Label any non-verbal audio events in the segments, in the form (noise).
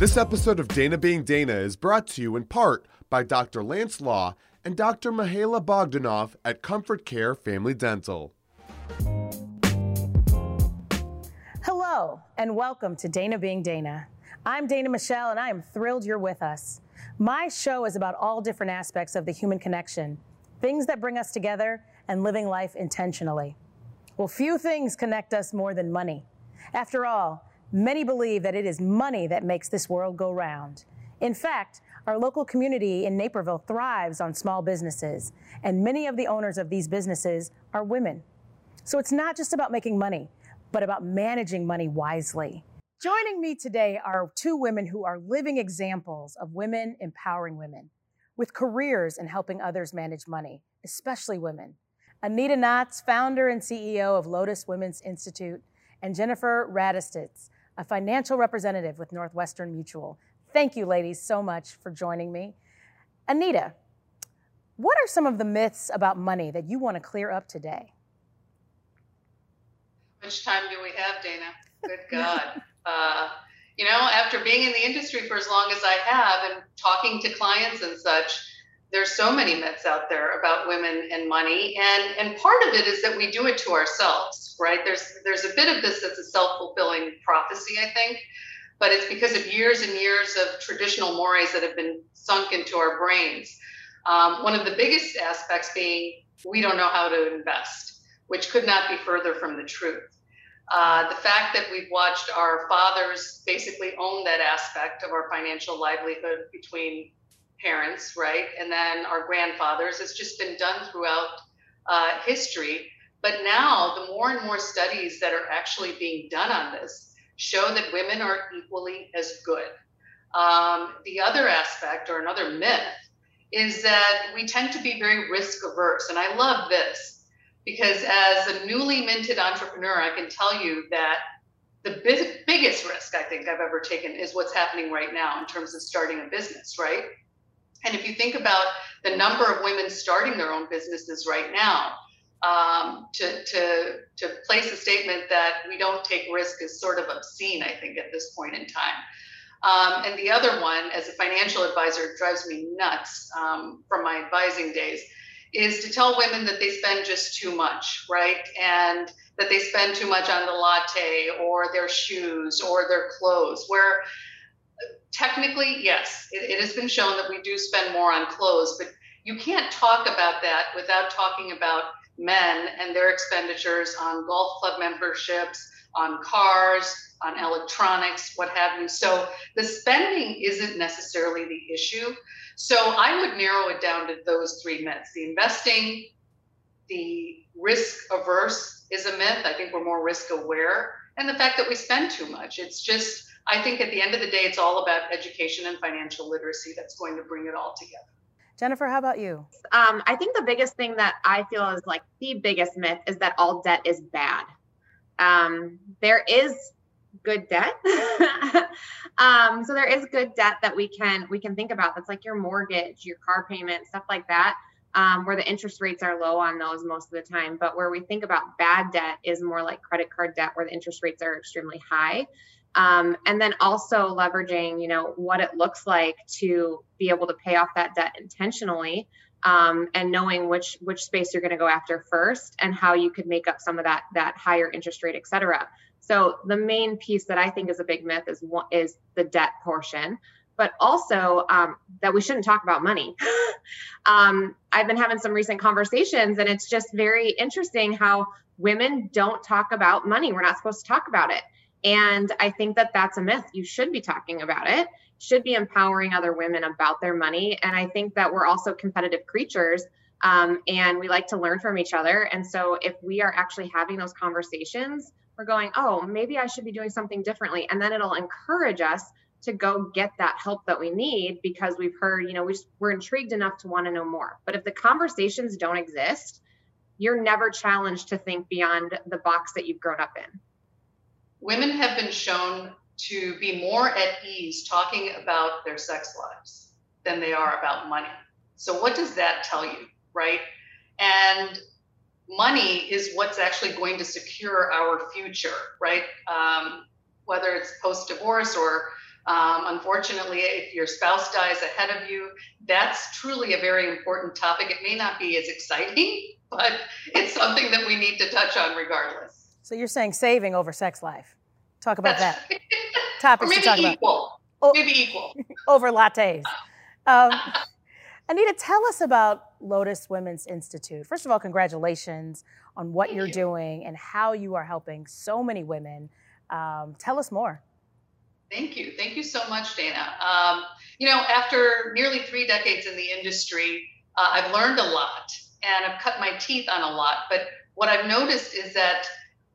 This episode of Dana Being Dana is brought to you in part by Dr. Lance Law and Dr. Mihaela Bogdanov at Comfort Care Family Dental. Hello, and welcome to Dana Being Dana. I'm Dana Michelle, and I am thrilled you're with us. My show is about all different aspects of the human connection, things that bring us together, and living life intentionally. Well, few things connect us more than money. After all, many believe that it is money that makes this world go round. In fact, our local community in Naperville thrives on small businesses, and many of the owners of these businesses are women. So it's not just about making money, but about managing money wisely. Joining me today are two women who are living examples of women empowering women with careers in helping others manage money, especially women. Anita Knotts, founder and CEO of Lotus Women's Institute, and Jennifer Radistitz, a financial representative with Northwestern Mutual. Thank you, ladies, so much for joining me. Anita, what are some of the myths about money that you want to clear up today? Which time do we have, Dana? Good (laughs) God. uh, you know, after being in the industry for as long as I have and talking to clients and such, there's so many myths out there about women and money and and part of it is that we do it to ourselves right? There's there's a bit of this that's a self-fulfilling prophecy i think but it's because of years and years of traditional mores that have been sunk into our brains. Um, one of the biggest aspects being we don't know how to invest which could not be further from the truth. Uh, the fact that we've watched our fathers basically own that aspect of our financial livelihood between parents, right? And then our grandfathers. It's just been done throughout uh, history. But now, the more and more studies that are actually being done on this show that women are equally as good. Um, the other aspect, or another myth, is that we tend to be very risk averse. And I love this because, as a newly minted entrepreneur, I can tell you that the big, biggest risk I think I've ever taken is what's happening right now in terms of starting a business, right? And if you think about the number of women starting their own businesses right now, um, to, to, to place a statement that we don't take risk is sort of obscene, I think, at this point in time. Um, and the other one, as a financial advisor, drives me nuts um, from my advising days, is to tell women that they spend just too much, right? And that they spend too much on the latte or their shoes or their clothes, where technically, yes, it, it has been shown that we do spend more on clothes, but you can't talk about that without talking about men and their expenditures on golf club memberships, on cars, on electronics, what have you. So the spending isn't necessarily the issue. So I would narrow it down to those three myths the investing, the risk averse is a myth. I think we're more risk aware, and the fact that we spend too much. It's just I think at the end of the day, it's all about education and financial literacy that's going to bring it all together. Jennifer, how about you? Um, I think the biggest thing that I feel is like the biggest myth is that all debt is bad. Um, there is good debt. (laughs) um, so there is good debt that we can we can think about. That's like your mortgage, your car payment, stuff like that. Um, where the interest rates are low on those most of the time. But where we think about bad debt is more like credit card debt, where the interest rates are extremely high. Um, and then also leveraging you know what it looks like to be able to pay off that debt intentionally um, and knowing which which space you're going to go after first and how you could make up some of that that higher interest rate et cetera. So the main piece that i think is a big myth is is the debt portion but also um, that we shouldn't talk about money (laughs) um, i've been having some recent conversations and it's just very interesting how women don't talk about money we're not supposed to talk about it and I think that that's a myth. You should be talking about it, should be empowering other women about their money. And I think that we're also competitive creatures um, and we like to learn from each other. And so if we are actually having those conversations, we're going, oh, maybe I should be doing something differently. And then it'll encourage us to go get that help that we need because we've heard, you know, we just, we're intrigued enough to want to know more. But if the conversations don't exist, you're never challenged to think beyond the box that you've grown up in women have been shown to be more at ease talking about their sex lives than they are about money. So, what does that tell you, right? And money is what's actually going to secure our future, right? Um, whether it's post divorce or Um, unfortunately, if your spouse dies ahead of you, that's truly a very important topic. It may not be as exciting, but it's something that we need to touch on regardless. So you're saying saving over sex life. Talk about That's, that. (laughs) Topics to talk equal. about. Oh, maybe equal. (laughs) over lattes. Um, (laughs) Anita, tell us about Lotus Women's Institute. First of all, congratulations on what Thank you're you. doing and how you are helping so many women. Um, tell us more. Thank you. Thank you so much, Dana. Um, you know, after nearly three decades in the industry, uh, I've learned a lot and I've cut my teeth on a lot. But what I've noticed is that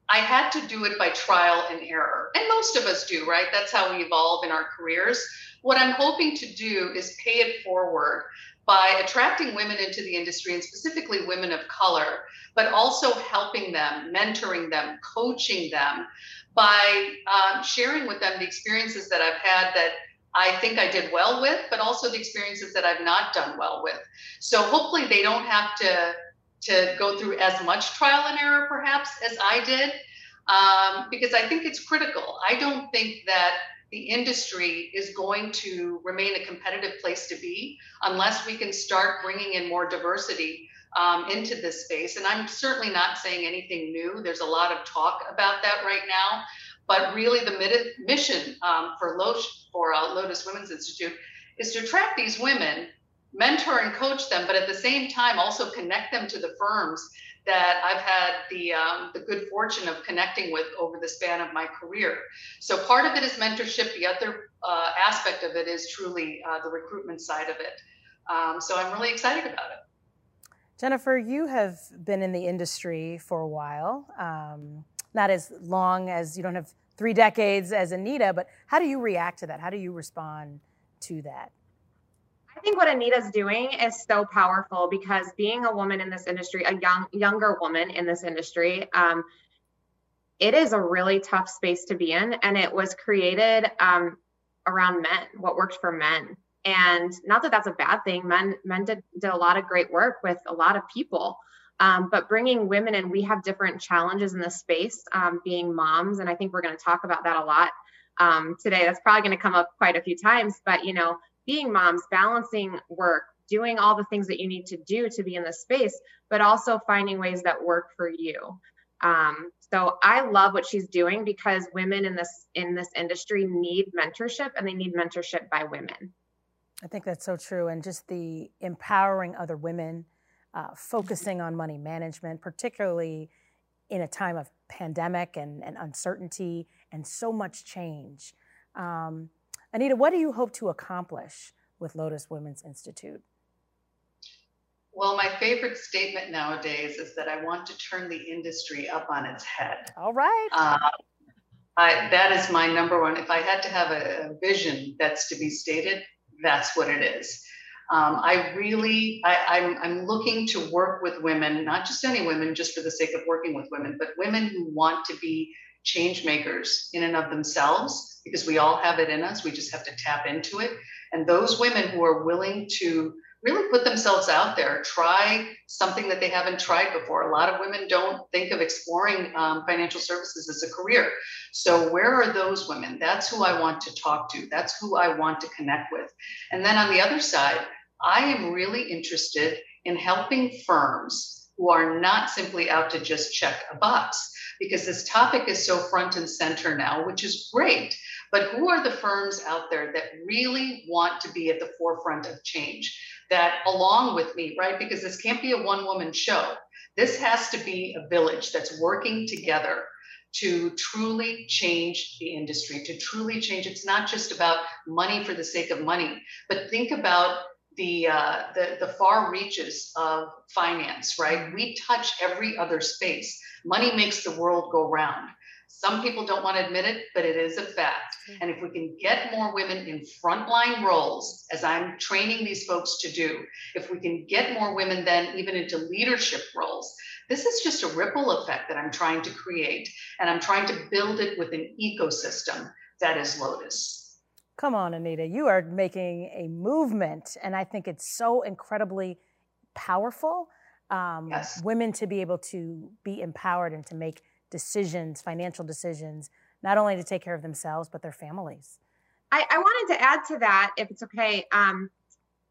I had to do it by trial and error. And most of us do, right? That's how we evolve in our careers. What I'm hoping to do is pay it forward by attracting women into the industry and specifically women of color, but also helping them, mentoring them, coaching them by um, sharing with them the experiences that I've had that I think I did well with, but also the experiences that I've not done well with. So hopefully they don't have to to go through as much trial and error perhaps as I did, um, because I think it's critical. I don't think that the industry is going to remain a competitive place to be unless we can start bringing in more diversity um, into this space. And I'm certainly not saying anything new. There's a lot of talk about that right now. But really, the mission um, for, Lotus, for uh, Lotus Women's Institute is to attract these women, mentor and coach them, but at the same time also connect them to the firms that I've had the um, the good fortune of connecting with over the span of my career. So part of it is mentorship. The other uh, aspect of it is truly uh, the recruitment side of it. Um, so I'm really excited about it. Jennifer, you have been in the industry for a while, um, not as long as you don't have three decades as Anita, but how do you react to that? How do you respond to that? I think what Anita's doing is so powerful because being a woman in this industry, a young younger woman in this industry, um, it is a really tough space to be in, and it was created um, around men, what worked for men. And not that that's a bad thing. Men men did, did a lot of great work with a lot of people, um, but bringing women in, we have different challenges in this space, um, being moms, and I think we're going to talk about that a lot um, today. That's probably going to come up quite a few times, but you know, being moms, balancing work, doing all the things that you need to do to be in this space, but also finding ways that work for you. Um, so I love what she's doing because women in this in this industry need mentorship and they need mentorship by women. I think that's so true. And just the empowering other women, uh, focusing on money management, particularly in a time of pandemic and, and uncertainty and so much change. Um, Anita, what do you hope to accomplish with Lotus Women's Institute? Well, my favorite statement nowadays is that I want to turn the industry up on its head. All right. Uh, I, that is my number one. If I had to have a, a vision that's to be stated, that's what it is. Um, I really, I, I'm, I'm looking to work with women, not just any women, just for the sake of working with women, but women who want to be change makers in and of themselves, because we all have it in us. We just have to tap into it. And those women who are willing to really put themselves out there, try something that they haven't tried before. A lot of women don't think of exploring um, financial services as a career. So, where are those women? That's who I want to talk to. That's who I want to connect with. And then on the other side, I am really interested in helping firms who are not simply out to just check a box because this topic is so front and center now, which is great. But who are the firms out there that really want to be at the forefront of change? That along with me, right? Because this can't be a one woman show. This has to be a village that's working together to truly change the industry, to truly change. It's not just about money for the sake of money, but think about the, uh, the the far reaches of finance, right? We touch every other space. Money makes the world go round. Some people don't want to admit it, but it is a fact. And if we can get more women in frontline roles, as I'm training these folks to do, if we can get more women then even into leadership roles, this is just a ripple effect that I'm trying to create. And I'm trying to build it with an ecosystem that is Lotus. Come on, Anita. You are making a movement, and I think it's so incredibly powerful. Um, Yes. Women to be able to be empowered and to make decisions, financial decisions, not only to take care of themselves, but their families. I, I wanted to add to that, if it's okay. Um,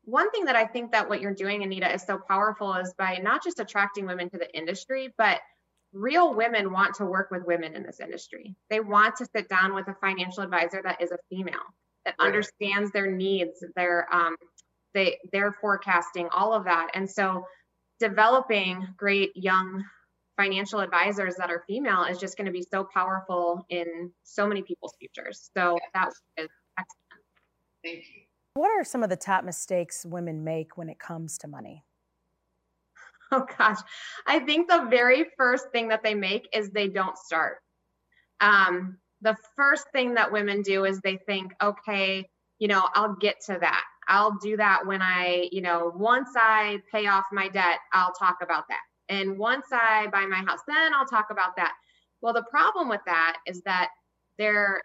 one thing that I think that what you're doing, Anita, is so powerful is by not just attracting women to the industry, but real women want to work with women in this industry. They want to sit down with a financial advisor that is a female, that right. understands their needs, their um, they their forecasting, all of that. And so developing great young financial advisors that are female is just going to be so powerful in so many people's futures. So that is excellent. Thank you. What are some of the top mistakes women make when it comes to money? (laughs) Oh gosh, I think the very first thing that they make is they don't start. Um, the first thing that women do is they think, okay, you know, I'll get to that. I'll do that when I, you know, once I pay off my debt, I'll talk about that. And once I buy my house, then I'll talk about that. Well, the problem with that is that they're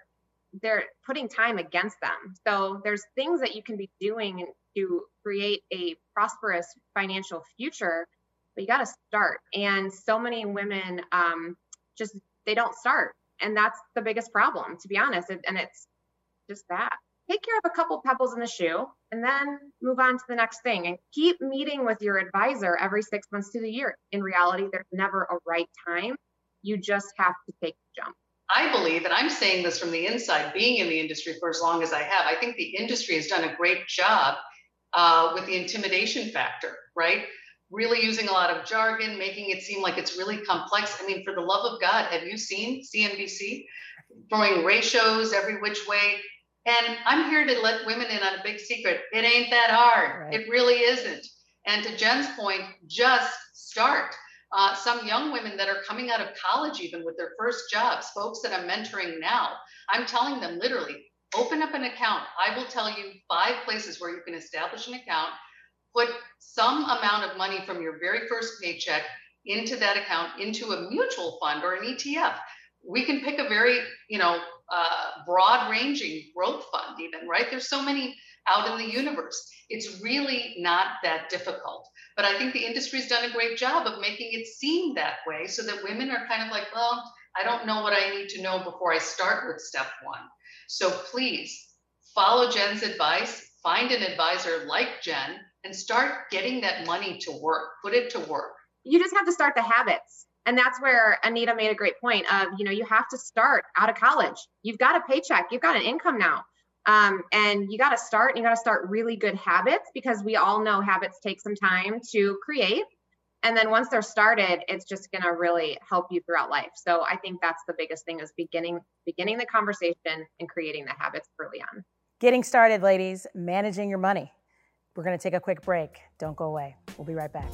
they're putting time against them. So there's things that you can be doing to create a prosperous financial future, but you got to start. And so many women um, just they don't start, and that's the biggest problem, to be honest. And it's just that take care of a couple pebbles in the shoe and then move on to the next thing and keep meeting with your advisor every six months to the year. In reality, there's never a right time. You just have to take the jump. I believe, and I'm saying this from the inside, being in the industry for as long as I have, I think the industry has done a great job uh, with the intimidation factor, right? Really using a lot of jargon, making it seem like it's really complex. I mean, for the love of God, have you seen CNBC throwing ratios every which way? And I'm here to let women in on a big secret. It ain't that hard. Right. It really isn't. And to Jen's point, just start. Uh, some young women that are coming out of college, even with their first jobs, folks that I'm mentoring now, I'm telling them literally, open up an account. I will tell you five places where you can establish an account, put some amount of money from your very first paycheck into that account, into a mutual fund or an ETF. We can pick a very, you know, uh, broad ranging growth fund, even, right? There's so many out in the universe. It's really not that difficult. But I think the industry's done a great job of making it seem that way so that women are kind of like, well, I don't know what I need to know before I start with step one. So please follow Jen's advice, find an advisor like Jen, and start getting that money to work, put it to work. You just have to start the habits and that's where anita made a great point of you know you have to start out of college. You've got a paycheck. You've got an income now. Um, and you got to start and you got to start really good habits because we all know habits take some time to create. And then once they're started it's just going to really help you throughout life. So i think that's the biggest thing is beginning beginning the conversation and creating the habits early on. Getting started ladies managing your money. We're going to take a quick break. Don't go away. We'll be right back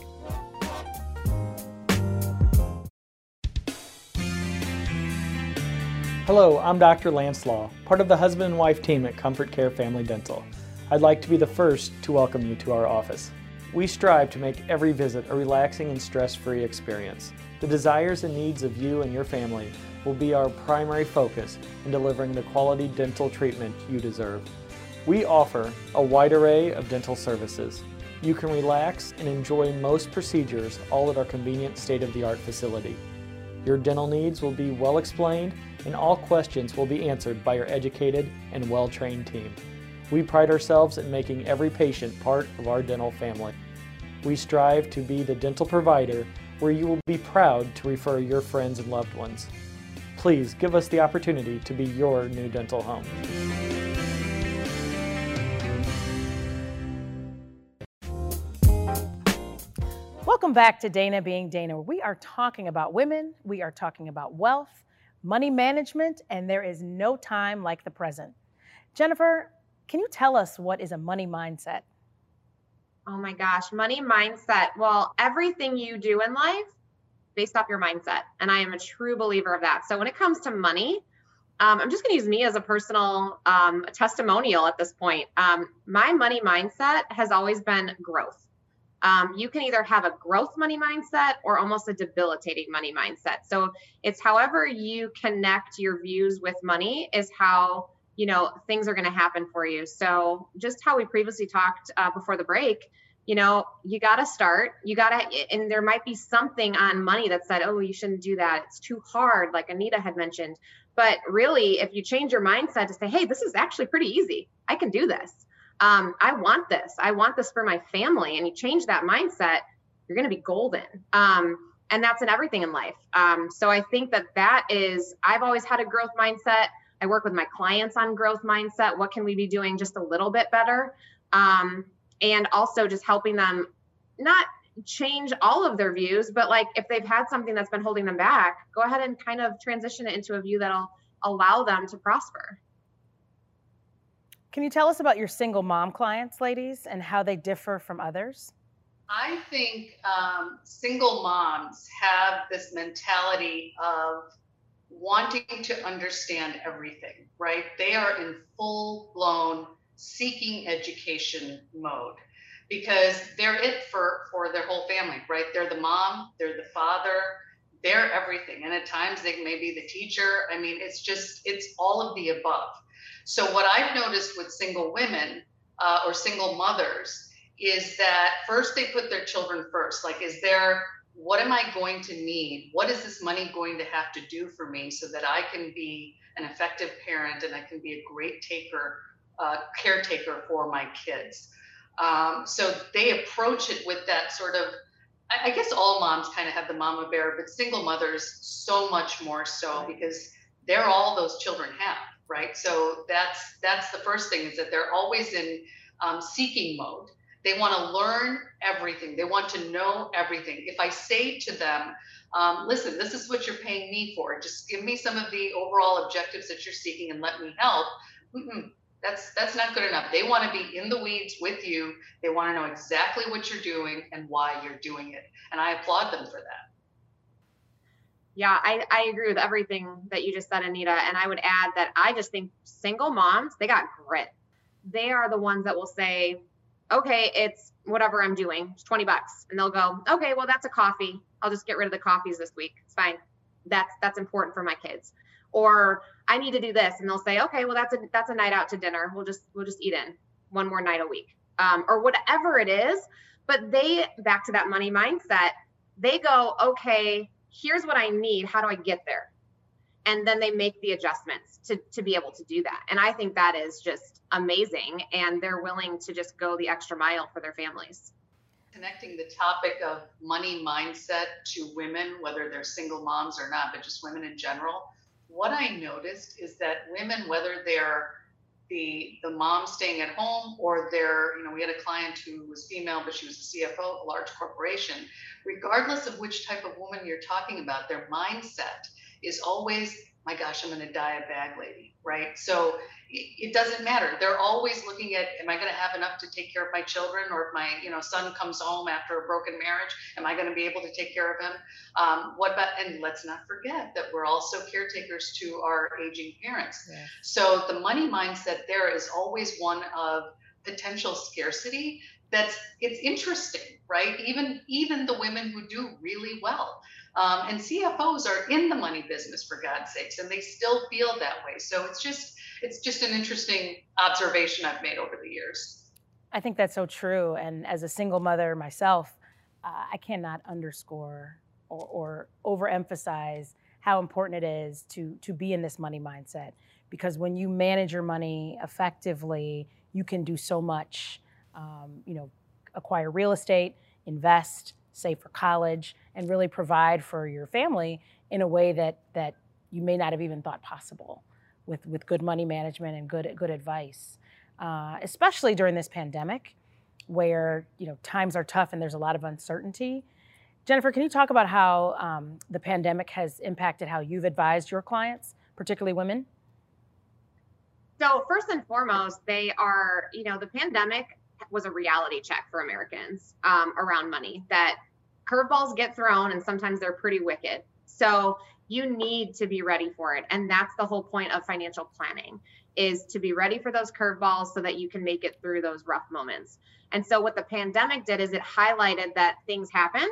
Hello, I'm Dr. Lance Law, part of the husband and wife team at Comfort Care Family Dental. I'd like to be the first to welcome you to our office. We strive to make every visit a relaxing and stress free experience. The desires and needs of you and your family will be our primary focus in delivering the quality dental treatment you deserve. We offer a wide array of dental services. You can relax and enjoy most procedures all at our convenient state of the art facility. Your dental needs will be well explained and all questions will be answered by our educated and well trained team. We pride ourselves in making every patient part of our dental family. We strive to be the dental provider where you will be proud to refer your friends and loved ones. Please give us the opportunity to be your new dental home. Welcome back to Dana Being Dana. We are talking about women, we are talking about wealth, money management, and there is no time like the present. Jennifer, can you tell us what is a money mindset? Oh my gosh, money mindset. Well, everything you do in life based off your mindset. And I am a true believer of that. So when it comes to money, um, I'm just going to use me as a personal um, testimonial at this point. Um, my money mindset has always been growth um, you can either have a growth money mindset or almost a debilitating money mindset. So it's however you connect your views with money is how you know things are going to happen for you. So just how we previously talked uh, before the break, you know, you got to start. You got to, and there might be something on money that said, oh, you shouldn't do that. It's too hard, like Anita had mentioned. But really, if you change your mindset to say, hey, this is actually pretty easy, I can do this. Um, I want this. I want this for my family. And you change that mindset, you're going to be golden. Um, and that's in everything in life. Um, so I think that that is, I've always had a growth mindset. I work with my clients on growth mindset. What can we be doing just a little bit better? Um, and also just helping them not change all of their views, but like if they've had something that's been holding them back, go ahead and kind of transition it into a view that'll allow them to prosper. Can you tell us about your single mom clients, ladies, and how they differ from others? I think um, single moms have this mentality of wanting to understand everything, right? They are in full blown seeking education mode because they're it for for their whole family right they're the mom they're the father they're everything and at times they may be the teacher i mean it's just it's all of the above so what i've noticed with single women uh, or single mothers is that first they put their children first like is there what am i going to need? What is this money going to have to do for me so that i can be an effective parent and i can be a great taker uh, caretaker for my kids? Um, so they approach it with that sort of, I, I guess all moms kind of have the mama bear, but single mothers so much more so because they're all those children have, right? So that's that's the first thing is that they're always in um, seeking mode. They want to learn everything. They want to know everything. If I say to them, um, listen, this is what you're paying me for. Just give me some of the overall objectives that you're seeking and let me help. Mm-mm that's that's not good enough they want to be in the weeds with you they want to know exactly what you're doing and why you're doing it and i applaud them for that yeah I, I agree with everything that you just said anita. And i would add that i just think single moms they got grit. They are the ones that will say okay it's whatever i'm doing it's 20 bucks. And they'll go okay well that's a coffee. I'll just get rid of the coffees this week. It's fine. That's that's important for my kids. Or I need to do this, and they'll say, okay, well that's a that's a night out to dinner. We'll just we'll just eat in one more night a week, um, or whatever it is. But they back to that money mindset. They go, okay, here's what I need. How do I get there? And then they make the adjustments to to be able to do that. And I think that is just amazing. And they're willing to just go the extra mile for their families connecting the topic of money mindset to women, whether they're single moms or not, but just women in general what I noticed is that women, whether they're the the mom staying at home or they're, you know, we had a client who was female, but she was a CFO a large corporation, regardless of which type of woman you're talking about, their mindset is always, my gosh, I'm going to die a bag lady, right? So it doesn't matter. They're always looking at, am I going to have enough to take care of my children? Or if my, you know, son comes home after a broken marriage, am I going to be able to take care of him? Um, what about, and let's not forget that we're also caretakers to our aging parents. Yeah. So the money mindset there is always one of potential scarcity that's it's interesting right even even the women who do really well um, and cfos are in the money business for god's sakes and they still feel that way so it's just it's just an interesting observation I've made over the years. I think that's so true. And as a single mother myself, uh, I cannot underscore or, or overemphasize how important it is to to be in this money mindset because when you manage your money effectively, you can do so much. Um, you know, acquire real estate, invest, save for college, and really provide for your family in a way that that you may not have even thought possible with, with good money management and good, good advice, uh, especially during this pandemic where you know times are tough and there's a lot of uncertainty. Jennifer, can you talk about how um, the pandemic has impacted how you've advised your clients, particularly women? So first and foremost, they are, you know, the pandemic was a reality check for Americans um, around money that curveballs get thrown and sometimes they're pretty wicked. So you need to be ready for it. And that's the whole point of financial planning is to be ready for those curveballs so that you can make it through those rough moments. And so what the pandemic did is it highlighted that things happen,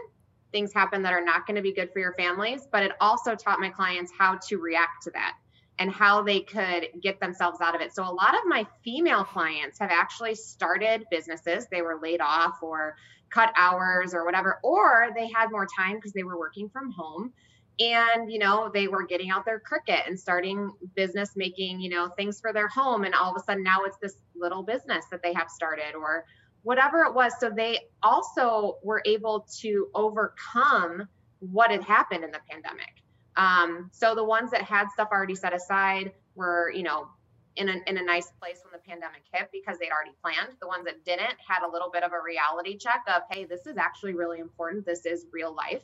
things happen that are not going to be good for your families, but it also taught my clients how to react to that and how they could get themselves out of it. So a lot of my female clients have actually started businesses. They were laid off or cut hours or whatever, or they had more time because they were working from home and you know they were getting out their Cricut and starting business making you know things for their home and all of a sudden now it's this little business that they have started or whatever it was. So they also were able to overcome what had happened in the pandemic. Um, so the ones that had stuff already set aside were you know in a, in a nice place when the pandemic hit because they'd already planned. The ones that didn't had a little bit of a reality check of hey this is actually really important. This is real life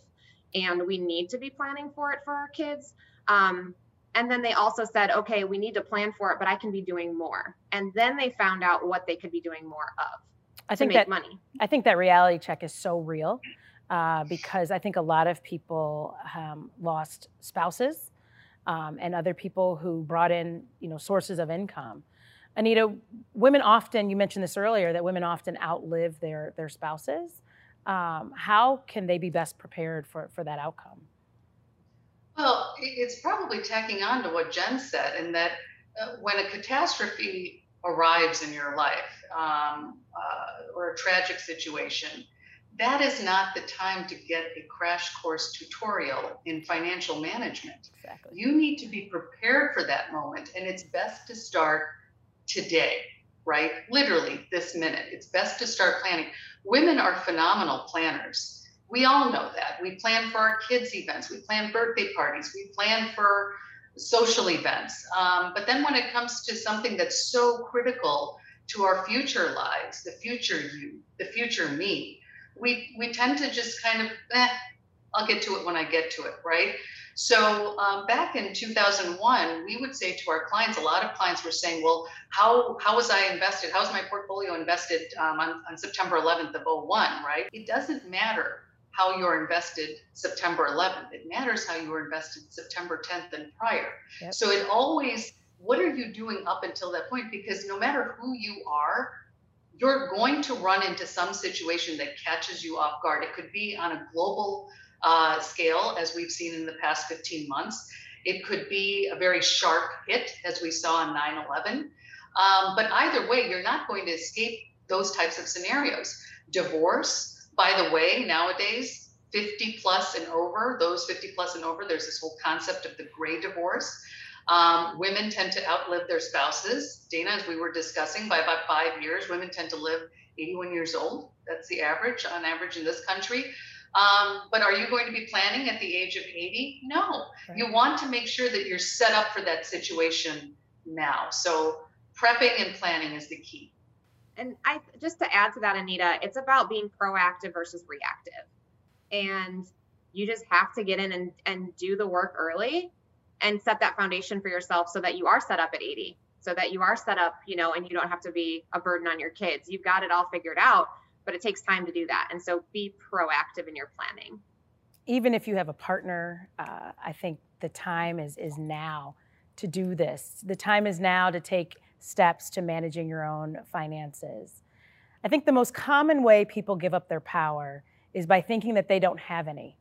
and we need to be planning for it for our kids. Um, and then they also said, okay, we need to plan for it, but I can be doing more. And then they found out what they could be doing more of. I think that money. I think that reality check is so real uh, because I think a lot of people um, lost spouses um, and other people who brought in, you know, sources of income. Anita, women often, you mentioned this earlier, that women often outlive their their spouses um, how can they be best prepared for, for that outcome? Well, it's probably tacking on to what Jen said, in that uh, when a catastrophe arrives in your life um, uh, or a tragic situation, that is not the time to get a crash course tutorial in financial management. Exactly. You need to be prepared for that moment, and it's best to start today, right? Literally this minute. It's best to start planning. Women are phenomenal planners. We all know that. We plan for our kids' events, we plan birthday parties, we plan for social events. Um, but then when it comes to something that's so critical to our future lives, the future you, the future me, we, we tend to just kind of, eh, I'll get to it when I get to it, right? So um, back in 2001, we would say to our clients, a lot of clients were saying, well, how, how was I invested? How was my portfolio invested um, on, on September 11th of 01, right? It doesn't matter how you're invested September 11th. It matters how you were invested September 10th and prior. Yep. So it always, what are you doing up until that point? Because no matter who you are, you're going to run into some situation that catches you off guard. It could be on a global uh, scale, as we've seen in the past 15 months. It could be a very sharp hit, as we saw on 9 11. Um, but either way, you're not going to escape those types of scenarios. Divorce, by the way, nowadays, 50 plus and over, those 50 plus and over, there's this whole concept of the gray divorce. Um, women tend to outlive their spouses. Dana, as we were discussing, by about five years, women tend to live 81 years old. That's the average, on average in this country. Um, but are you going to be planning at the age of 80? No. Right. You want to make sure that you're set up for that situation now. So prepping and planning is the key. And I just to add to that, Anita, it's about being proactive versus reactive. And you just have to get in and, and do the work early and set that foundation for yourself so that you are set up at 80 so that you are set up you know and you don't have to be a burden on your kids you've got it all figured out but it takes time to do that. And so be proactive in your planning. Even if you have a partner, uh, I think the time is is now to do this. The time is now to take steps to managing your own finances. I think the most common way people give up their power is by thinking that they don't have any.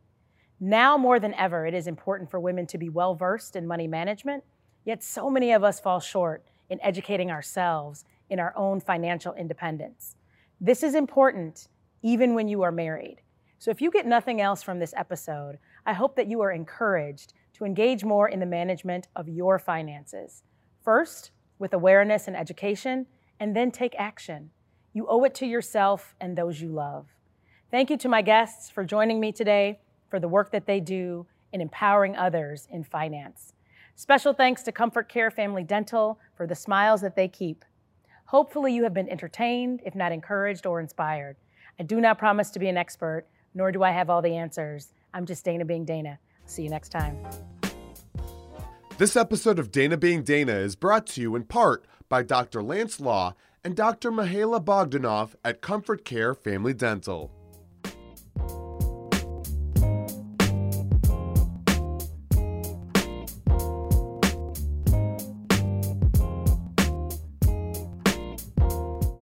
Now more than ever, it is important for women to be well versed in money management, yet so many of us fall short in educating ourselves in our own financial independence. This is important even when you are married. So if you get nothing else from this episode, I hope that you are encouraged to engage more in the management of your finances. First, with awareness and education, and then take action. You owe it to yourself and those you love. Thank you to my guests for joining me today for the work that they do in empowering others in finance. Special thanks to Comfort Care Family Dental for the smiles that they keep. Hopefully, you have been entertained, if not encouraged or inspired. I do not promise to be an expert, nor do I have all the answers. I'm just Dana being Dana. See you next time. This episode of Dana Being Dana is brought to you in part by Dr. Lance Law and Dr. Mihaela Bogdanoff at Comfort Care Family Dental.